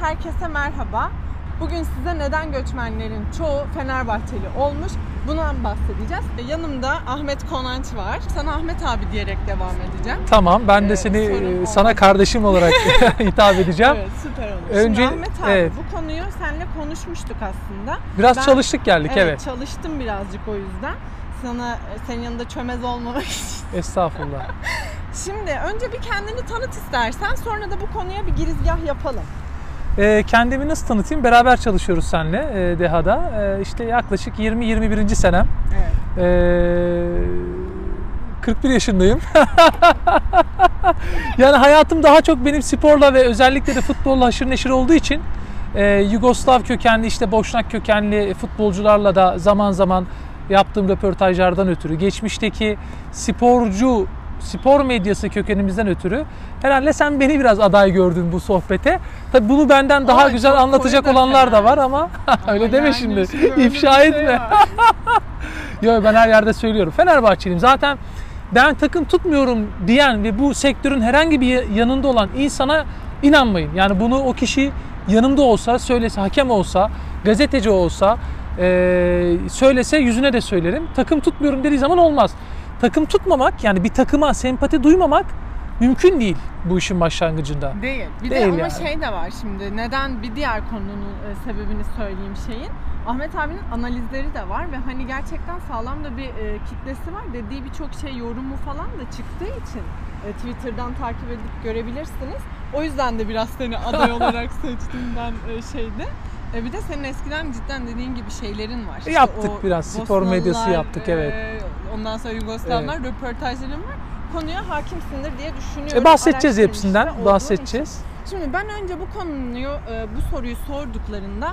herkese merhaba. Bugün size neden göçmenlerin çoğu Fenerbahçeli olmuş bundan bahsedeceğiz. Yanımda Ahmet Konanç var. Sana Ahmet abi diyerek devam edeceğim. Tamam ben de Ee, seni e, olmaz. sana kardeşim olarak hitap edeceğim. Evet süper olur. Önce- Şimdi Ahmet abi evet. bu konuyu seninle konuşmuştuk aslında. Biraz Ben- çalıştık geldik evet. çalıştım birazcık o yüzden. Sana senin yanında çömez olmamak için. Estağfurullah. Şimdi önce bir kendini tanıt istersen sonra da bu konuya bir girizgah yapalım. Ee, kendimi nasıl tanıtayım? Beraber çalışıyoruz seninle e, DEHA'da. E, işte yaklaşık 20-21. senem. Evet. Ee, 41 yaşındayım. yani hayatım daha çok benim sporla ve özellikle de futbolla haşır neşir olduğu için e, Yugoslav kökenli işte Boşnak kökenli futbolcularla da zaman zaman yaptığım röportajlardan ötürü geçmişteki sporcu spor medyası kökenimizden ötürü herhalde sen beni biraz aday gördün bu sohbete. Tabii bunu benden daha Ay, güzel anlatacak olanlar da var ama öyle Ama deme yani şimdi. bir İfşa şey etme. var. Yok ben her yerde söylüyorum. Fenerbahçeliyim. Zaten ben takım tutmuyorum diyen ve bu sektörün herhangi bir yanında olan insana inanmayın. Yani bunu o kişi yanımda olsa, söylese, hakem olsa, gazeteci olsa, eee, söylese yüzüne de söylerim. Takım tutmuyorum dediği zaman olmaz. Takım tutmamak yani bir takıma sempati duymamak mümkün değil bu işin başlangıcında. Değil. Bir Değil de ama yani. şey de var şimdi. Neden bir diğer konunun e, sebebini söyleyeyim şeyin. Ahmet abinin analizleri de var ve hani gerçekten sağlam da bir e, kitlesi var. Dediği birçok şey yorumu falan da çıktığı için e, Twitter'dan takip edip görebilirsiniz. O yüzden de biraz seni aday olarak seçtiğimden e, şeydi. E, bir de senin eskiden cidden dediğin gibi şeylerin var. İşte Yaptık biraz, spor medyası yaptık, evet. e, ondan sonra Yugoslavlar röportajların var. Konuya hakimsindir diye düşünüyorum. E bahsedeceğiz hepsinden, bahsedeceğiz. Şimdi ben önce bu konuyu, e, bu soruyu sorduklarında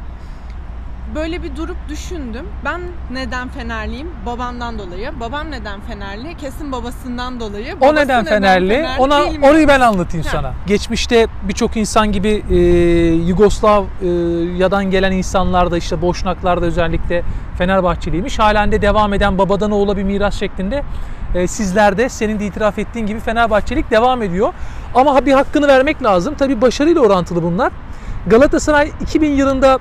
böyle bir durup düşündüm. Ben neden Fenerliyim? Babamdan dolayı. Babam neden Fenerli? Kesin babasından dolayı. O Babası neden Fenerli? Ona bilmiyorum. orayı ben anlatayım Ha. sana. Geçmişte birçok insan gibi e, Yugoslav e, yadan gelen insanlar da işte Boşnaklar da özellikle Fenerbahçeliymiş. Halen de devam eden babadan oğula bir miras şeklinde e, sizler de senin de itiraf ettiğin gibi Fenerbahçelik devam ediyor. Ama bir hakkını vermek lazım. Tabii başarıyla orantılı bunlar. Galatasaray 2000 yılında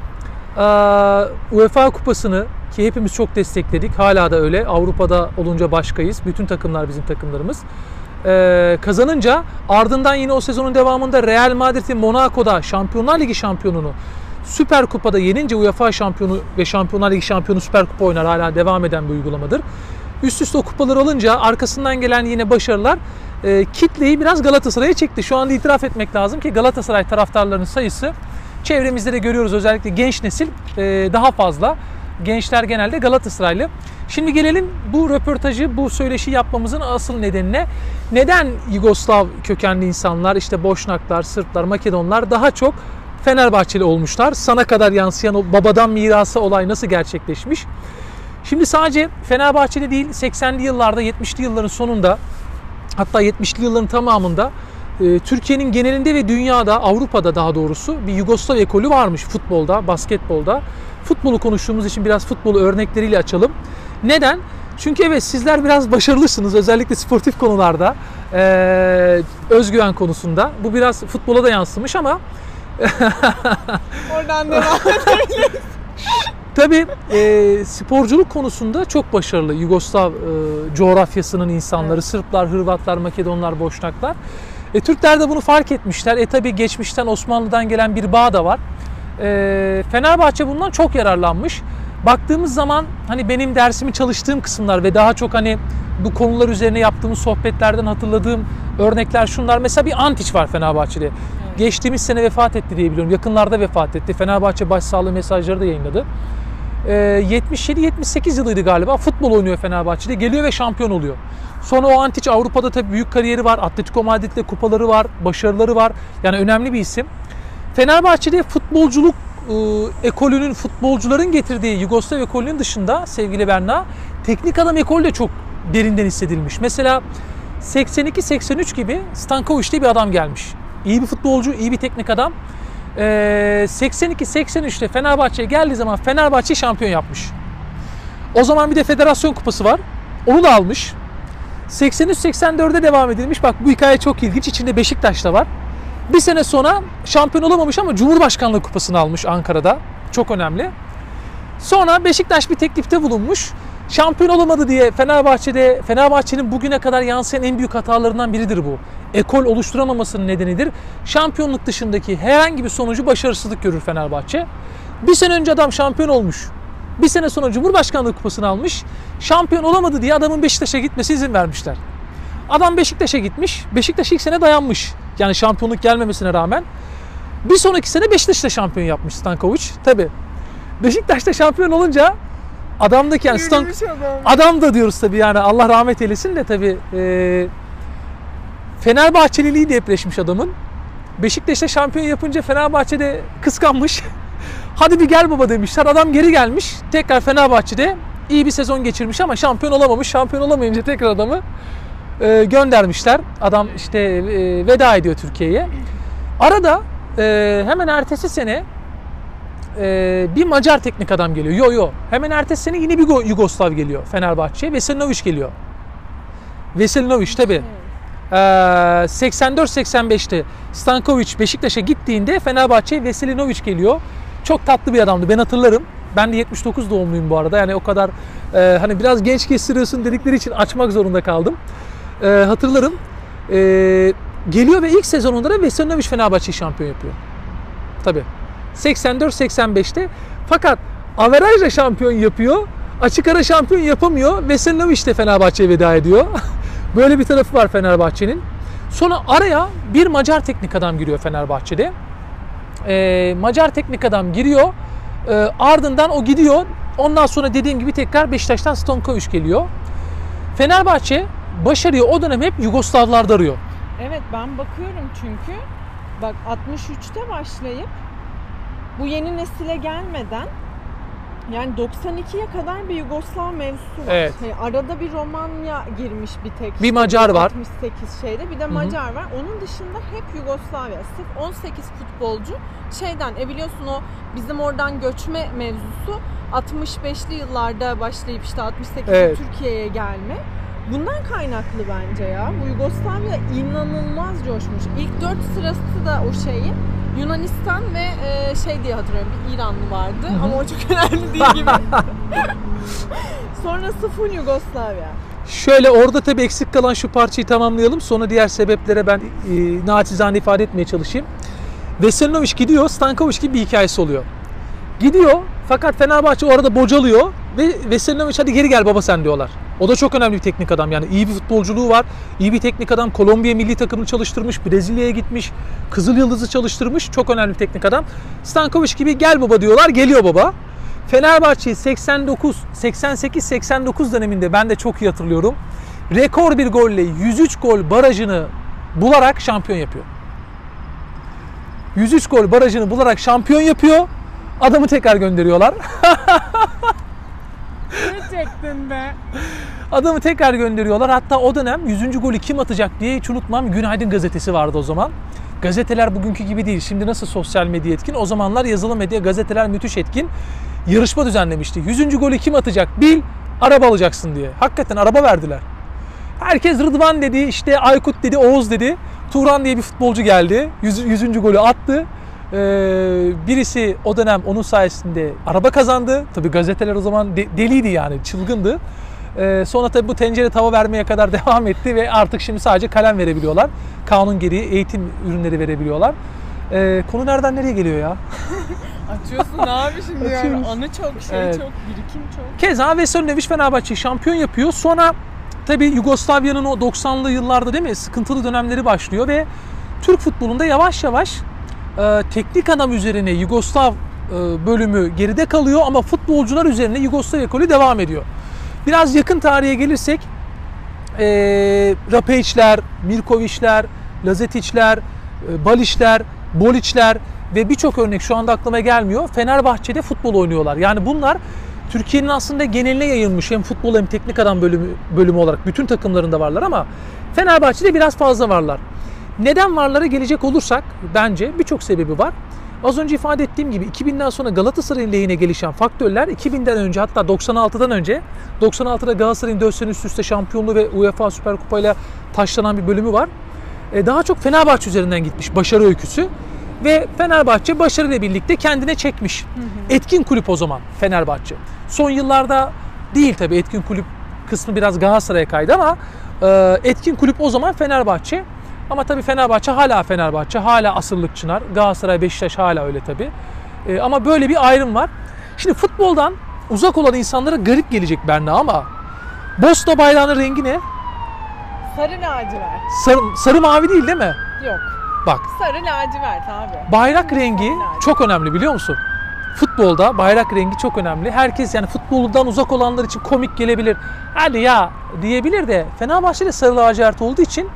UEFA Kupası'nı ki hepimiz çok destekledik. Hala da öyle. Avrupa'da olunca başkayız. Bütün takımlar bizim takımlarımız. E, kazanınca ardından yine o sezonun devamında Real Madrid'in Monaco'da Şampiyonlar Ligi şampiyonunu Süper Kupa'da yenince UEFA şampiyonu ve Şampiyonlar Ligi şampiyonu Süper Kupa oynar. Hala devam eden bir uygulamadır. Üst üste o kupaları alınca arkasından gelen yine başarılar e, kitleyi biraz Galatasaray'a çekti. Şu anda itiraf etmek lazım ki Galatasaray taraftarlarının sayısı çevremizde de görüyoruz özellikle genç nesil e, daha fazla. Gençler genelde Galatasaraylı. Şimdi gelelim bu röportajı, bu söyleşi yapmamızın asıl nedenine. Neden Yugoslav kökenli insanlar, işte Boşnaklar, Sırplar, Makedonlar daha çok Fenerbahçeli olmuşlar? Sana kadar yansıyan o babadan mirası olay nasıl gerçekleşmiş? Şimdi sadece Fenerbahçe'de değil 80'li yıllarda 70'li yılların sonunda hatta 70'li yılların tamamında e, Türkiye'nin genelinde ve dünyada Avrupa'da daha doğrusu bir Yugoslav ekolü varmış futbolda, basketbolda. Futbolu konuştuğumuz için biraz futbolu örnekleriyle açalım. Neden? Çünkü evet sizler biraz başarılısınız özellikle sportif konularda, e, özgüven konusunda. Bu biraz futbola da yansımış ama Oradan devam edebiliriz. Tabii e, sporculuk konusunda çok başarılı Yugoslav e, coğrafyasının insanları, Evet. Sırplar, Hırvatlar, Makedonlar, Boşnaklar. E, Türkler de bunu fark etmişler. E tabii geçmişten Osmanlı'dan gelen bir bağ da var. E, Fenerbahçe bundan çok yararlanmış. Baktığımız zaman hani benim dersimi çalıştığım kısımlar ve daha çok hani bu konular üzerine yaptığımız sohbetlerden hatırladığım örnekler şunlar. Mesela bir Antiç var Fenerbahçe'de. Geçtiğimiz sene vefat etti diye biliyorum. Yakınlarda vefat etti. Fenerbahçe başsağlığı mesajları da yayınladı. Ee, 77-78 yılıydı galiba. Futbol oynuyor Fenerbahçe'de. Geliyor ve şampiyon oluyor. Sonra o Antiç Avrupa'da tabii büyük kariyeri var. Atletico Madrid'de kupaları var, başarıları var. Yani önemli bir isim. Fenerbahçe'de futbolculuk e, ekolünün, futbolcuların getirdiği Yugoslav ekolünün dışında sevgili Berna, teknik adam ekolü de çok derinden hissedilmiş. Mesela 82-83 gibi Stankovic diye bir adam gelmiş. İyi bir futbolcu, iyi bir teknik adam. Ee, 82-83'te Fenerbahçe'ye geldiği zaman Fenerbahçe şampiyon yapmış. O zaman bir de federasyon kupası var. Onu da almış. 83-84'e devam edilmiş. Bak bu hikaye çok ilginç. İçinde Beşiktaş da var. Bir sene sonra şampiyon olamamış ama Cumhurbaşkanlığı kupasını almış Ankara'da. Çok önemli. Sonra Beşiktaş bir teklifte bulunmuş. Şampiyon olamadı diye Fenerbahçe'de Fenerbahçe'nin bugüne kadar yansıyan en büyük hatalarından biridir bu. Ekol oluşturamamasının nedenidir. Şampiyonluk dışındaki herhangi bir sonucu başarısızlık görür Fenerbahçe. Bir sene önce adam şampiyon olmuş. Bir sene sonra Cumhurbaşkanlığı kupasını almış. Şampiyon olamadı diye adamın Beşiktaş'a gitmesi izin vermişler. Adam Beşiktaş'a gitmiş. Beşiktaş ilk sene dayanmış. Yani şampiyonluk gelmemesine rağmen. Bir sonraki sene Beşiktaş'ta şampiyon yapmış Stankovic. Tabi. Beşiktaş'ta şampiyon olunca adamdaki yani Stan, Yürümüş adam. adam da diyoruz tabi yani Allah rahmet eylesin de tabi e, Fenerbahçeliliği depreşmiş adamın. Beşiktaş'ta şampiyon yapınca Fenerbahçe'de kıskanmış. Hadi bir gel baba demişler. Adam geri gelmiş. Tekrar Fenerbahçe'de iyi bir sezon geçirmiş ama şampiyon olamamış. Şampiyon olamayınca tekrar adamı e, göndermişler. Adam işte e, veda ediyor Türkiye'ye. Arada e, hemen ertesi sene e, bir Macar teknik adam geliyor. Yo yo. Hemen ertesi sene yine bir Go- Yugoslav geliyor Fenerbahçe'ye. Veselinovic geliyor. Veselinovic tabi. Ee, 84-85'te Stankovic Beşiktaş'a gittiğinde Fenerbahçe'ye Veselinovic geliyor. Çok tatlı bir adamdı. Ben hatırlarım. Ben de 79 doğumluyum bu arada. Yani o kadar e, hani biraz genç kestiriyorsun dedikleri için açmak zorunda kaldım. E, hatırlarım. E, geliyor ve ilk sezonunda da Veselinovic Fenerbahçe'yi şampiyon yapıyor. Tabii. 84-85'te. Fakat averajla şampiyon yapıyor. Açık ara şampiyon yapamıyor. Veselinovic de Fenerbahçe'ye veda ediyor. Böyle bir tarafı var Fenerbahçe'nin. Sonra araya bir Macar teknik adam giriyor Fenerbahçe'de. Ee, Macar teknik adam giriyor. Ee, ardından o gidiyor. Ondan sonra dediğim gibi tekrar Beşiktaş'tan Stonkovic geliyor. Fenerbahçe başarıyı o dönem hep Yugoslavlarda arıyor. Evet ben bakıyorum çünkü bak 63'te başlayıp bu yeni nesile gelmeden yani 92'ye kadar bir Yugoslav mevzusu var. Evet. Hani arada bir Romanya girmiş bir tek. Bir Macar var. 68 şeyde bir de. Macar var. Onun dışında hep Yugoslavya. Sırf 18 futbolcu şeyden e biliyorsun o bizim oradan göçme mevzusu 65'li yıllarda başlayıp işte 68'de Evet. Türkiye'ye gelme. Bundan kaynaklı bence ya. Bu Yugoslavya inanılmaz coşmuş. İlk dört sırası da o şeyin Yunanistan ve e, şey diye hatırlıyorum bir İranlı vardı hı. ama o çok önemli değil gibi. Sonrası full Yugoslavya. Şöyle orada tabii eksik kalan şu parçayı tamamlayalım. Sonra diğer sebeplere ben e, naçizane ifade etmeye çalışayım. Veselinovic gidiyor, Stankovic gibi bir hikayesi oluyor. Gidiyor fakat Fenerbahçe orada bocalıyor ve Veselinovic hadi geri gel baba sen diyorlar. O da çok önemli bir teknik adam yani iyi bir futbolculuğu var. iyi bir teknik adam. Kolombiya milli takımını çalıştırmış, Brezilya'ya gitmiş, Kızıl Yıldız'ı çalıştırmış. Çok önemli bir teknik adam. Stankovic gibi gel baba diyorlar, geliyor baba. Fenerbahçe'yi 89, 88, 89 döneminde ben de çok iyi hatırlıyorum. Rekor bir golle 103 gol barajını bularak şampiyon yapıyor. 103 gol barajını bularak şampiyon yapıyor. Adamı tekrar gönderiyorlar. Ne çektin be? Adamı tekrar gönderiyorlar. Hatta o dönem 100. golü kim atacak diye hiç unutmam. Günaydın gazetesi vardı o zaman. Gazeteler bugünkü gibi değil. Şimdi nasıl sosyal medya etkin? O zamanlar yazılı medya, gazeteler müthiş etkin. Yarışma düzenlemişti. 100. golü kim atacak? Bil, araba alacaksın diye. Hakikaten araba verdiler. Herkes Rıdvan dedi, işte Aykut dedi, Oğuz dedi. Turan diye bir futbolcu geldi. 100. 100. golü attı. Ee, birisi o dönem onun sayesinde araba kazandı. Tabii gazeteler o zaman de- deliydi yani, çılgındı. Ee, sonra tabii bu tencere tava vermeye kadar devam etti ve artık şimdi sadece kalem verebiliyorlar. Kanun gereği eğitim ürünleri verebiliyorlar. Ee, konu nereden nereye geliyor ya? Açıyorsun abi şimdi yani. Anı çok, şey Evet. çok, birikim çok. Keza Veselinovic Fenerbahçe şampiyon yapıyor. Sonra tabii Yugoslavya'nın o 90'lı yıllarda değil mi sıkıntılı dönemleri başlıyor ve Türk futbolunda yavaş yavaş e, teknik adam üzerine Yugoslav e, bölümü geride kalıyor ama futbolcular üzerine Yugoslav ekolü devam ediyor. Biraz yakın tarihe gelirsek e, Rapeic'ler, Mirkovic'ler, Lazetic'ler, e, Baliç'ler, Boliç'ler ve birçok örnek şu anda aklıma gelmiyor. Fenerbahçe'de futbol oynuyorlar. Yani bunlar Türkiye'nin aslında geneline yayılmış hem futbol hem teknik adam bölümü, bölümü olarak bütün takımlarında varlar ama Fenerbahçe'de biraz fazla varlar. Neden varlara gelecek olursak bence birçok sebebi var. Az önce ifade ettiğim gibi 2000'den sonra Galatasaray'ın lehine gelişen faktörler 2000'den önce hatta 96'dan önce 96'da Galatasaray'ın 4 sene üst üste şampiyonluğu ve UEFA Süper Kupa ile taşlanan bir bölümü var. e, daha çok Fenerbahçe üzerinden gitmiş başarı öyküsü. Ve Fenerbahçe başarıyla birlikte kendine çekmiş. Etkin kulüp o zaman Fenerbahçe. Son yıllarda değil tabii etkin kulüp kısmı biraz Galatasaray'a kaydı ama e, etkin kulüp o zaman Fenerbahçe. Ama tabii Fenerbahçe hala Fenerbahçe, hala asırlık çınar. Galatasaray, Beşiktaş hala öyle tabii. E, ama böyle bir ayrım var. Şimdi futboldan uzak olan insanlara garip gelecek Berna ama Bosna bayrağının rengi ne? Sarı lacivert. Sarı, sarı mavi değil değil mi? Yok. Bak Sarı lacivert abi. bayrak rengi lacivert. çok önemli biliyor musun? Futbolda bayrak rengi çok önemli. Herkes yani futboldan uzak olanlar için komik gelebilir. Hadi ya diyebilir de Fenerbahçe'de sarı lacivert olduğu için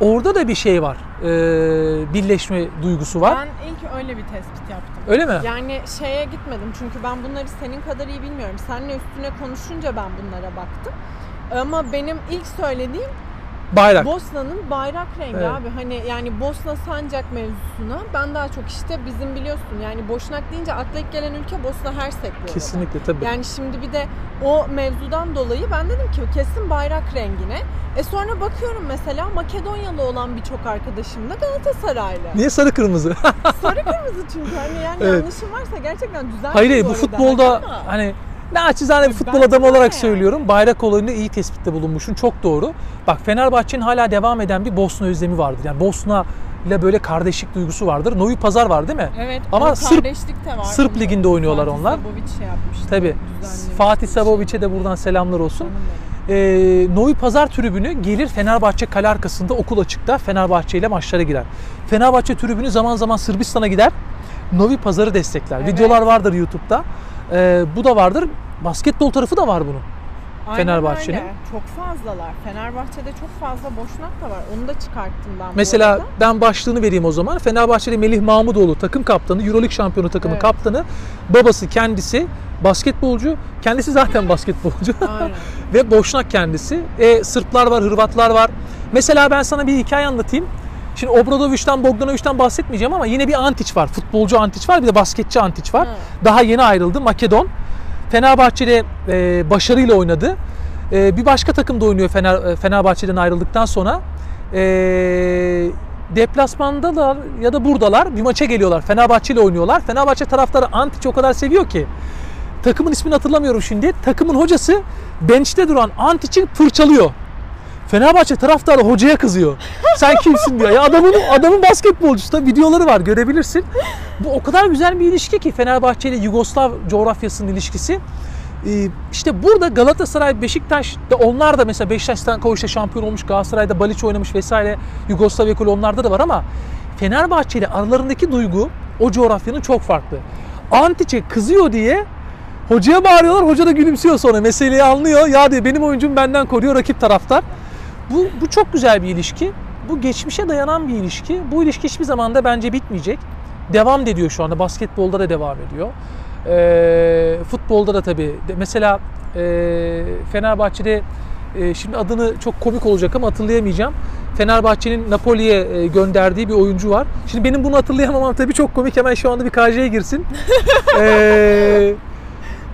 orada da bir şey var. Ee, birleşme duygusu var. Ben ilk öyle bir tespit yaptım. Öyle mi? Yani şeye gitmedim çünkü ben bunları senin kadar iyi bilmiyorum. Seninle üstüne konuşunca ben bunlara baktım. Ama benim ilk söylediğim Bayrak. Bosna'nın bayrak rengi Evet. abi. Hani yani Bosna Sancak mevzusuna ben daha çok işte bizim biliyorsun yani Boşnak deyince akla ilk gelen ülke Bosna Hersek bu. Kesinlikle tabii. Yani şimdi bir de o mevzudan dolayı ben dedim ki kesin bayrak rengine. E sonra bakıyorum mesela Makedonyalı olan birçok arkadaşım da Galatasaraylı. Niye sarı kırmızı? Sarı kırmızı çünkü hani yani Evet. yanlışım varsa gerçekten düzeltin Hayır bu futbolda Ama hani naçizane bir futbol adamı olarak yani. söylüyorum. Bayrak olayında iyi tespitte bulunmuşsun. Çok doğru. Bak Fenerbahçe'nin hala devam eden bir Bosna özlemi vardır. Yani Bosna ile böyle kardeşlik duygusu vardır. Novi Pazar var değil mi? Evet Ama Sırp- kardeşlik de var. Sırp Onu liginde oynuyorlar Fatih onlar. Sabovic şey yapmıştı. Tabii. Fatih Sabovic'e de buradan selamlar olsun. Ee, Novi Pazar tribünü gelir Fenerbahçe kale arkasında okul açıkta Fenerbahçe ile maçlara girer. Fenerbahçe tribünü zaman zaman Sırbistan'a gider. Novi Pazar'ı destekler. Evet. Videolar vardır YouTube'da. Ee, bu da vardır. Basketbol tarafı da var bunun. Fenerbahçe'nin. Çok fazlalar. Fenerbahçe'de çok fazla boşnak da var. Onu da çıkarttım ben Mesela ben başlığını vereyim o zaman. Fenerbahçe'de Melih Mahmudoğlu takım kaptanı, Euroleague şampiyonu takımı Evet. kaptanı. Babası kendisi basketbolcu. Kendisi zaten basketbolcu. Ve boşnak kendisi. E, Sırplar var, Hırvatlar var. Mesela ben sana bir hikaye anlatayım. Şimdi Obradovic'den, Bogdanovic'den bahsetmeyeceğim ama yine bir Antiç var. Futbolcu Antiç var, bir de basketçi Antiç var. Hı. Daha yeni ayrıldı. Makedon. Fenerbahçe'de e, başarıyla oynadı. E, bir başka takımda oynuyor Fener, e, Fenerbahçe'den ayrıldıktan sonra. E, deplasmandalar ya da buradalar bir maça geliyorlar. Fenerbahçe ile oynuyorlar. Fenerbahçe taraftarı Antiç'i o kadar seviyor ki takımın ismini hatırlamıyorum şimdi. Takımın hocası bench'te duran Antiç'i fırçalıyor. Fenerbahçe taraftarı hocaya kızıyor. Sen kimsin diyor. Ya adamın adamın basketbolcusu da videoları var görebilirsin. Bu o kadar güzel bir ilişki ki Fenerbahçe ile Yugoslav coğrafyasının ilişkisi. Ee, işte burada Galatasaray, Beşiktaş da onlar da mesela Beşiktaş'tan Koğuş'ta şampiyon olmuş, Galatasaray'da Baliç oynamış vesaire. Yugoslav ekolü onlarda da var ama Fenerbahçe ile aralarındaki duygu o coğrafyanın çok farklı. Antiç'e kızıyor diye hocaya bağırıyorlar. Hoca da gülümsüyor sonra meseleyi anlıyor. Ya diyor benim oyuncum benden koruyor rakip taraftar. Bu, bu çok güzel bir ilişki. Bu geçmişe dayanan bir ilişki. Bu ilişki hiçbir zaman da bence bitmeyecek. Devam ediyor şu anda. Basketbolda da devam ediyor. Ee, futbolda da tabii. Mesela e, Fenerbahçe'de e, şimdi adını çok komik olacak ama hatırlayamayacağım. Fenerbahçe'nin Napoli'ye e, gönderdiği bir oyuncu var. Şimdi benim bunu hatırlayamamam tabii çok komik. Hemen şu anda bir KJ'ye girsin. Ee,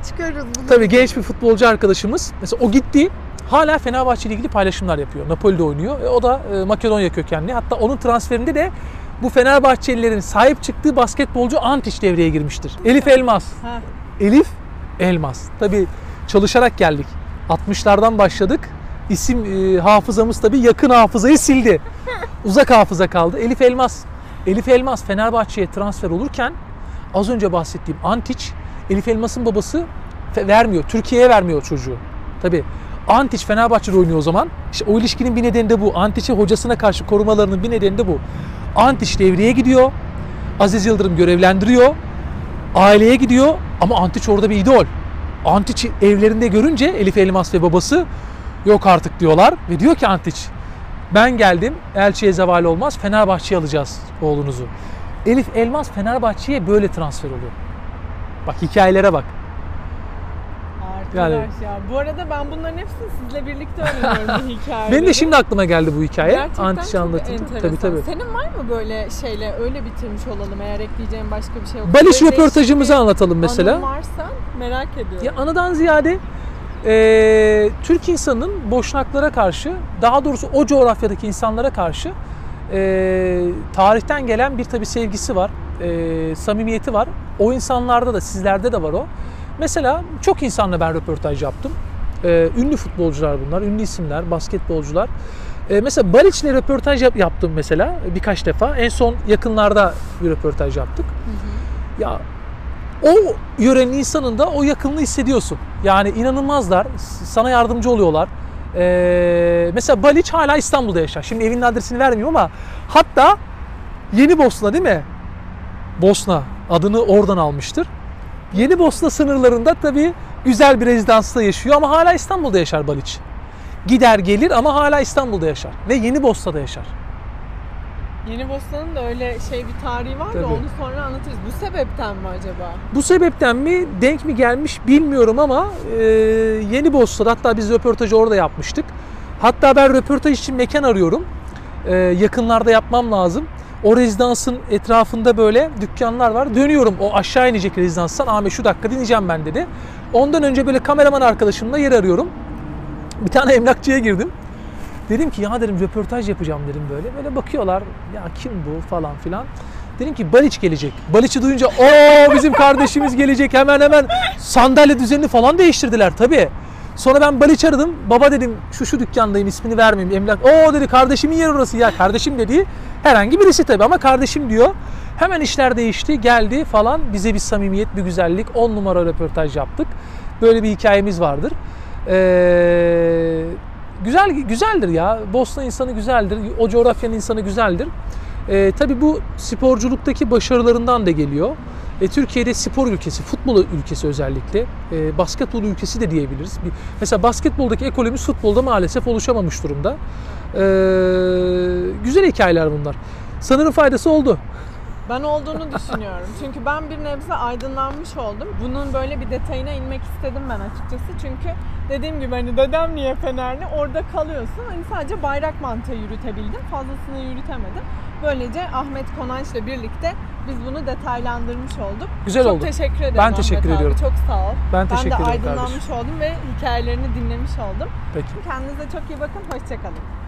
Çıkarırız bunu. Tabii genç bir futbolcu arkadaşımız. Mesela o gitti. Hala Fenerbahçe ile ilgili paylaşımlar yapıyor. Napoli'de oynuyor. E, o da e, Makedonya kökenli. Hatta onun transferinde de bu Fenerbahçelilerin sahip çıktığı basketbolcu Antiç devreye girmiştir. Elif Elmas. Ha. Elif Elmas. Tabii çalışarak geldik. 60'lardan başladık. İsim e, hafızamız tabii yakın hafızayı sildi. Uzak hafıza kaldı. Elif Elmas. Elif Elmas Fenerbahçe'ye transfer olurken az önce bahsettiğim Antiç, Elif Elmas'ın babası vermiyor. Türkiye'ye vermiyor çocuğu. Tabii Antiç Fenerbahçe'de oynuyor o zaman. İşte o ilişkinin bir nedeni de bu. Antiç'i hocasına karşı korumalarının bir nedeni de bu. Antiç devreye gidiyor. Aziz Yıldırım görevlendiriyor. Aileye gidiyor ama Antiç orada bir idol. Antiç'i evlerinde görünce Elif Elmas ve babası yok artık diyorlar. Ve diyor ki Antiç ben geldim elçiye zeval olmaz Fenerbahçe'ye alacağız oğlunuzu. Elif Elmas Fenerbahçe'ye böyle transfer oluyor. Bak hikayelere bak. Arkadaş Yani- ya. Bu arada ben bunların hepsini sizle birlikte öğreniyorum bu hikayeleri. Benim de şimdi aklıma geldi bu hikaye. Gerçekten çok anlatınca. Tabii tabii. Senin var mı böyle şeyle öyle bitirmiş olalım eğer ekleyeceğim başka bir şey yok. Baliş röportajımızı anlatalım mesela. Anın varsa merak ediyorum. Ya anıdan ziyade e, Türk insanının boşnaklara karşı, daha doğrusu o coğrafyadaki insanlara karşı e, tarihten gelen bir tabi sevgisi var, e, samimiyeti var. O insanlarda da sizlerde de var o. Mesela çok insanla ben röportaj yaptım. E, ünlü futbolcular bunlar, ünlü isimler, basketbolcular. E, mesela Baliç'le röportaj yap- yaptım mesela birkaç defa. En son yakınlarda bir röportaj yaptık. Ya o yörenin insanında o yakınlığı hissediyorsun. Yani inanılmazlar. Sana yardımcı oluyorlar. Ee, mesela Baliç hala İstanbul'da yaşar. Şimdi evinin adresini vermiyorum ama hatta Yeni Bosna değil mi? Bosna adını oradan almıştır. Yeni Bosna sınırlarında tabii güzel bir rezidansta yaşıyor ama hala İstanbul'da yaşar Baliç. Gider gelir ama hala İstanbul'da yaşar ve Yeni Bosna'da yaşar. Yeni Bosna'nın da öyle şey bir tarihi var Tabii. da onu sonra anlatırız. Bu sebepten mi acaba? Bu sebepten mi denk mi gelmiş bilmiyorum ama e, Yeni Bosna'da hatta biz röportajı orada yapmıştık. Hatta ben röportaj için mekan arıyorum. E, yakınlarda yapmam lazım. O rezidansın etrafında böyle dükkanlar var. Dönüyorum o aşağı inecek rezidanstan. Ahmet şu dakika dinleyeceğim ben dedi. Ondan önce böyle kameraman arkadaşımla yer arıyorum. Bir tane emlakçıya girdim. Dedim ki ya dedim röportaj yapacağım dedim böyle. Böyle bakıyorlar ya kim bu falan filan. Dedim ki Baliç gelecek. Baliç'i duyunca o bizim kardeşimiz gelecek hemen hemen sandalye düzenini falan değiştirdiler tabii. Sonra ben Baliç aradım. Baba dedim şu şu dükkandayım ismini vermeyeyim emlak. O dedi kardeşimin yeri orası ya. Kardeşim dediği herhangi birisi tabii ama kardeşim diyor. Hemen işler değişti geldi falan. Bize bir samimiyet bir güzellik. 10 numara röportaj yaptık. Böyle bir hikayemiz vardır. Ee, güzel güzeldir ya. Bosna insanı güzeldir. O coğrafyanın insanı güzeldir. Ee, tabii bu sporculuktaki başarılarından da geliyor. E, Türkiye'de spor ülkesi, futbol ülkesi özellikle, e, basketbol ülkesi de diyebiliriz. Bir, mesela basketboldaki ekolojimiz futbolda maalesef oluşamamış durumda. Ee, güzel hikayeler bunlar. Sanırım faydası oldu. Ben olduğunu düşünüyorum. Çünkü ben bir nebze aydınlanmış oldum. Bunun böyle bir detayına inmek istedim ben açıkçası. Çünkü dediğim gibi hani dedem niye Fenerli orada kalıyorsun. Hani sadece bayrak mantığı yürütebildim. Fazlasını yürütemedim. Böylece Ahmet Konanç'la birlikte biz bunu detaylandırmış olduk. Güzel çok oldu. teşekkür ederim Ben Ahmet teşekkür abi. ediyorum. Çok sağ ol. Ben teşekkür ben de ederim aydınlanmış kardeşim. oldum ve hikayelerini dinlemiş oldum. Peki. Kendinize çok iyi bakın. Hoşçakalın.